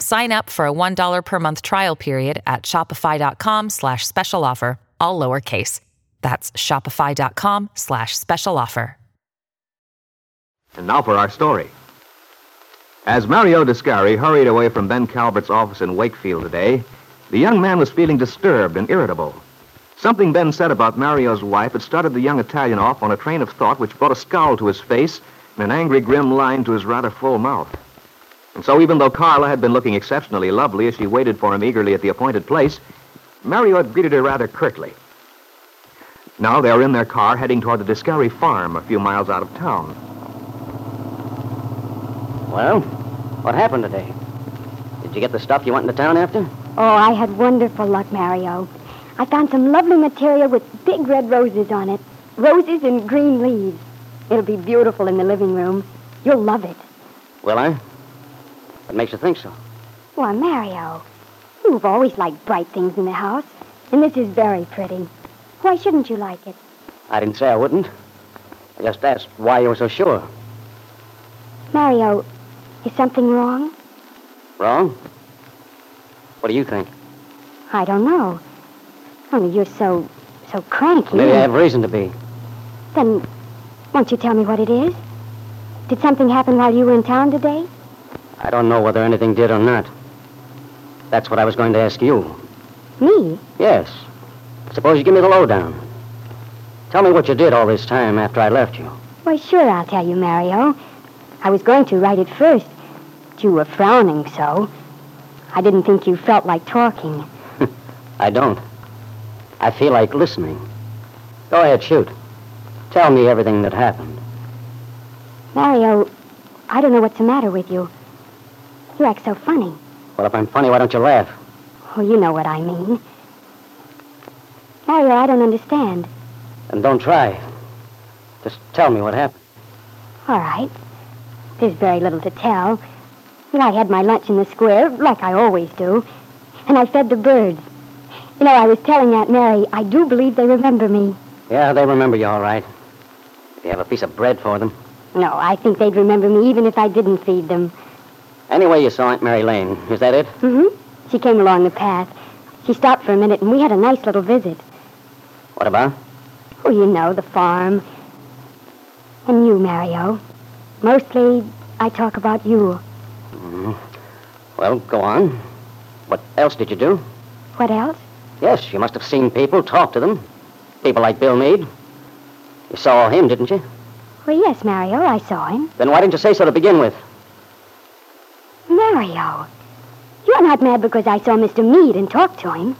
Sign up for a $1 per month trial period at shopify.com slash special offer, all lowercase. That's shopify.com slash special offer. And now for our story. As Mario Descari hurried away from Ben Calvert's office in Wakefield today, the young man was feeling disturbed and irritable. Something Ben said about Mario's wife had started the young Italian off on a train of thought which brought a scowl to his face and an angry, grim line to his rather full mouth. And so even though Carla had been looking exceptionally lovely as she waited for him eagerly at the appointed place, Mario greeted her rather curtly. Now they are in their car heading toward the Descari farm a few miles out of town. Well, what happened today? Did you get the stuff you went into town after? Oh, I had wonderful luck, Mario. I found some lovely material with big red roses on it. Roses and green leaves. It'll be beautiful in the living room. You'll love it. Will I? What makes you think so? Why, Mario, you've always liked bright things in the house, and this is very pretty. Why shouldn't you like it? I didn't say I wouldn't. I just asked why you were so sure. Mario, is something wrong? Wrong? What do you think? I don't know. Only you're so, so cranky. Maybe I have reason to be. Then, won't you tell me what it is? Did something happen while you were in town today? I don't know whether anything did or not. That's what I was going to ask you. Me? Yes. Suppose you give me the lowdown. Tell me what you did all this time after I left you. Why, sure, I'll tell you, Mario. I was going to write it first, but you were frowning so. I didn't think you felt like talking. I don't. I feel like listening. Go ahead, shoot. Tell me everything that happened. Mario, I don't know what's the matter with you. You act so funny. Well, if I'm funny, why don't you laugh? Oh, you know what I mean. Mario, I don't understand. And don't try. Just tell me what happened. All right. There's very little to tell. I had my lunch in the square, like I always do, and I fed the birds. You know, I was telling Aunt Mary, I do believe they remember me. Yeah, they remember you all right. Do you have a piece of bread for them? No, I think they'd remember me even if I didn't feed them. Anyway, you saw Aunt Mary Lane. Is that it? Mm-hmm. She came along the path. She stopped for a minute, and we had a nice little visit. What about? Oh, you know, the farm. And you, Mario. Mostly, I talk about you. Mm. Well, go on. What else did you do? What else? Yes, you must have seen people, talked to them. People like Bill Meade. You saw him, didn't you? Well, yes, Mario, I saw him. Then why didn't you say so to begin with? Mario, you're not mad because I saw Mr. Mead and talked to him.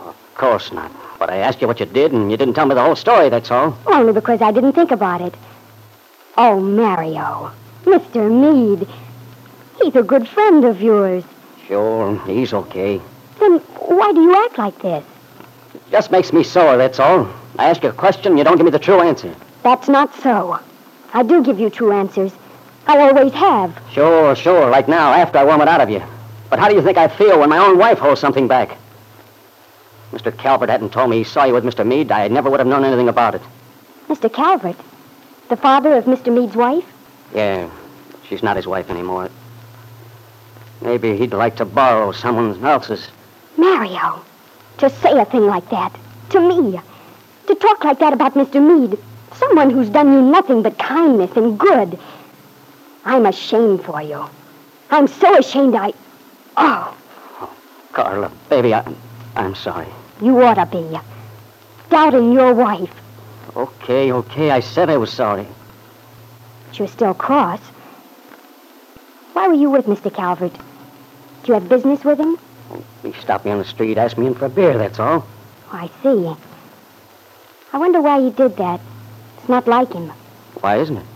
Of course not. But I asked you what you did, and you didn't tell me the whole story, that's all. Only because I didn't think about it. Oh, Mario, Mr. Mead, he's a good friend of yours. Sure, he's okay. Then why do you act like this? Just makes me sore, that's all. I ask you a question, you don't give me the true answer. That's not so. I do give you true answers. I always have. Sure, sure, like now, after I worm it out of you. But how do you think I feel when my own wife holds something back? Mr. Calvert hadn't told me he saw you with Mr. Mead. I never would have known anything about it. Mr. Calvert, the father of Mr. Mead's wife? Yeah, she's not his wife anymore. Maybe he'd like to borrow someone else's. Mario, to say a thing like that to me, to talk like that about Mr. Mead, someone who's done you nothing but kindness and good. I'm ashamed for you. I'm so ashamed I. Oh, oh Carla, baby, I, I'm sorry. you ought to be. Uh, doubting your wife. Okay, okay, I said I was sorry. But you're still cross. Why were you with Mr. Calvert? Do you have business with him? He stopped me on the street, asked me in for a beer, that's all. Oh, I see. I wonder why he did that. It's not like him. Why isn't it?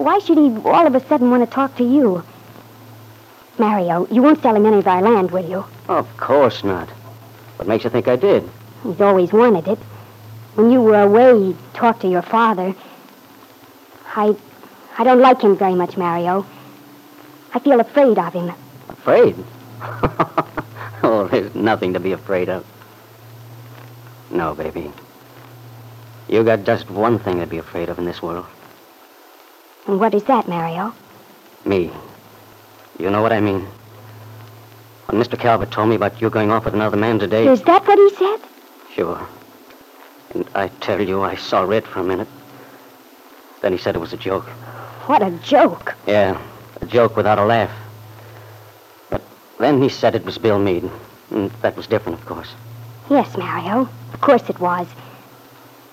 Why should he all of a sudden want to talk to you? Mario, you won't sell him any of our land, will you? Of course not. What makes you think I did? He's always wanted it. When you were away, he talked to your father. I, I don't like him very much, Mario. I feel afraid of him. Afraid? oh, there's nothing to be afraid of. No, baby. You got just one thing to be afraid of in this world. And what is that, Mario? Me. You know what I mean. When Mr. Calvert told me about you going off with another man today. Is that what he said? Sure. And I tell you, I saw red for a minute. Then he said it was a joke. What a joke. Yeah, a joke without a laugh. But then he said it was Bill Meade. And that was different, of course. Yes, Mario. Of course it was.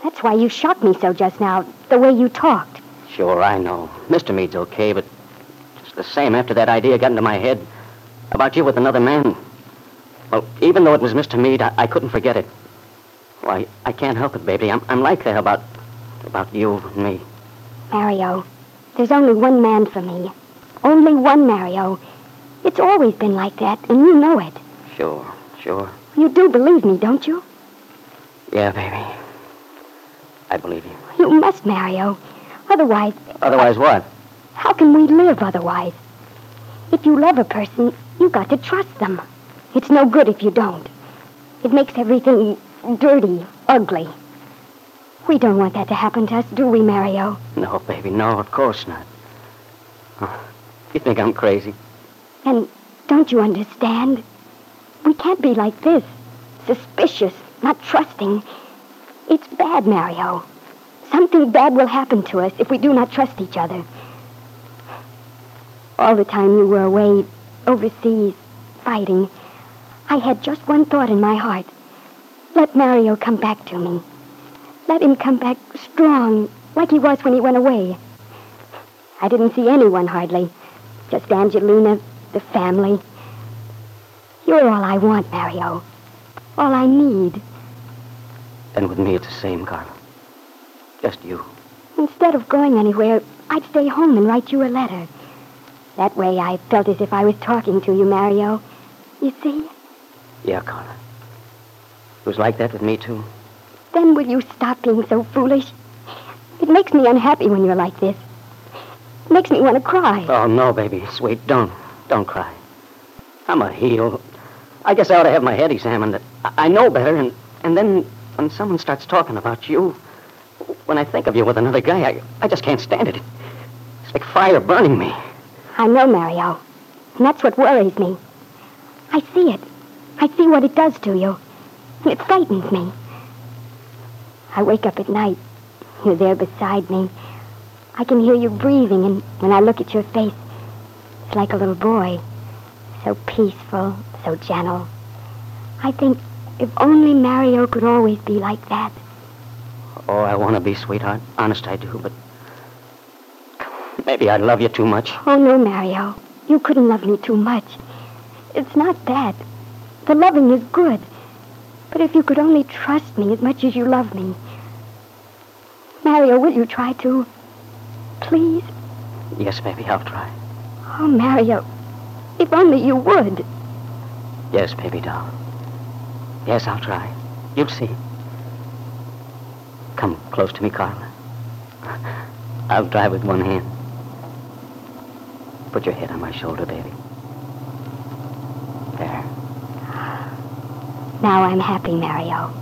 That's why you shocked me so just now, the way you talked. Sure, I know. Mr. Meade's okay, but just the same after that idea got into my head about you with another man. Well, even though it was Mr. Meade, I, I couldn't forget it. Why, I can't help it, baby. I'm, I'm like that about about you and me. Mario, there's only one man for me. Only one, Mario. It's always been like that, and you know it. Sure, sure. You do believe me, don't you? Yeah, baby. I believe you. You must, Mario. Otherwise, Otherwise, what? how can we live otherwise? If you love a person, you got to trust them. It's no good if you don't. It makes everything dirty, ugly. We don't want that to happen to us, do we, Mario? No, baby, no, of course not. Oh, you think I'm crazy? And don't you understand? We can't be like this. Suspicious, not trusting. It's bad, Mario. Something bad will happen to us if we do not trust each other. All the time you were away, overseas, fighting, I had just one thought in my heart. Let Mario come back to me. Let him come back strong, like he was when he went away. I didn't see anyone hardly. Just Angelina, the family. You're all I want, Mario. All I need. And with me, it's the same, Carla. Just you. Instead of going anywhere, I'd stay home and write you a letter. That way I felt as if I was talking to you, Mario. You see? Yeah, Carla. It was like that with me, too. Then will you stop being so foolish? It makes me unhappy when you're like this. It makes me want to cry. Oh, no, baby. Sweet, don't. Don't cry. I'm a heel. I guess I ought to have my head examined. I, I know better, and, and then when someone starts talking about you, when I think of you with another guy, I, I just can't stand it. It's like fire burning me. I know, Mario. And that's what worries me. I see it. I see what it does to you. And it frightens me. I wake up at night. You're there beside me. I can hear you breathing, and when I look at your face, it's like a little boy. So peaceful, so gentle. I think if only Mario could always be like that. Oh, I want to be, sweetheart. Honest, I do, but maybe I love you too much. Oh, no, Mario. You couldn't love me too much. It's not that. The loving is good. But if you could only trust me as much as you love me. Mario, will you try to? Please? Yes, baby, I'll try. Oh, Mario, if only you would. Yes, baby doll. Yes, I'll try. You'll see. Come close to me, Carla. I'll drive with one hand. Put your head on my shoulder, baby. There. Now I'm happy, Mario.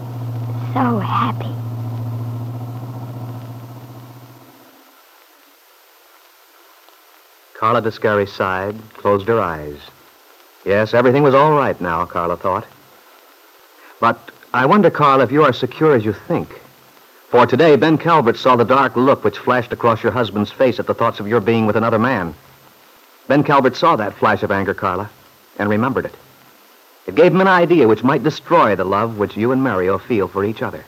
So happy. Carla Descari sighed, closed her eyes. Yes, everything was all right now, Carla thought. But I wonder, Carla, if you are as secure as you think. For today, Ben Calvert saw the dark look which flashed across your husband's face at the thoughts of your being with another man. Ben Calvert saw that flash of anger, Carla, and remembered it. It gave him an idea which might destroy the love which you and Mario feel for each other.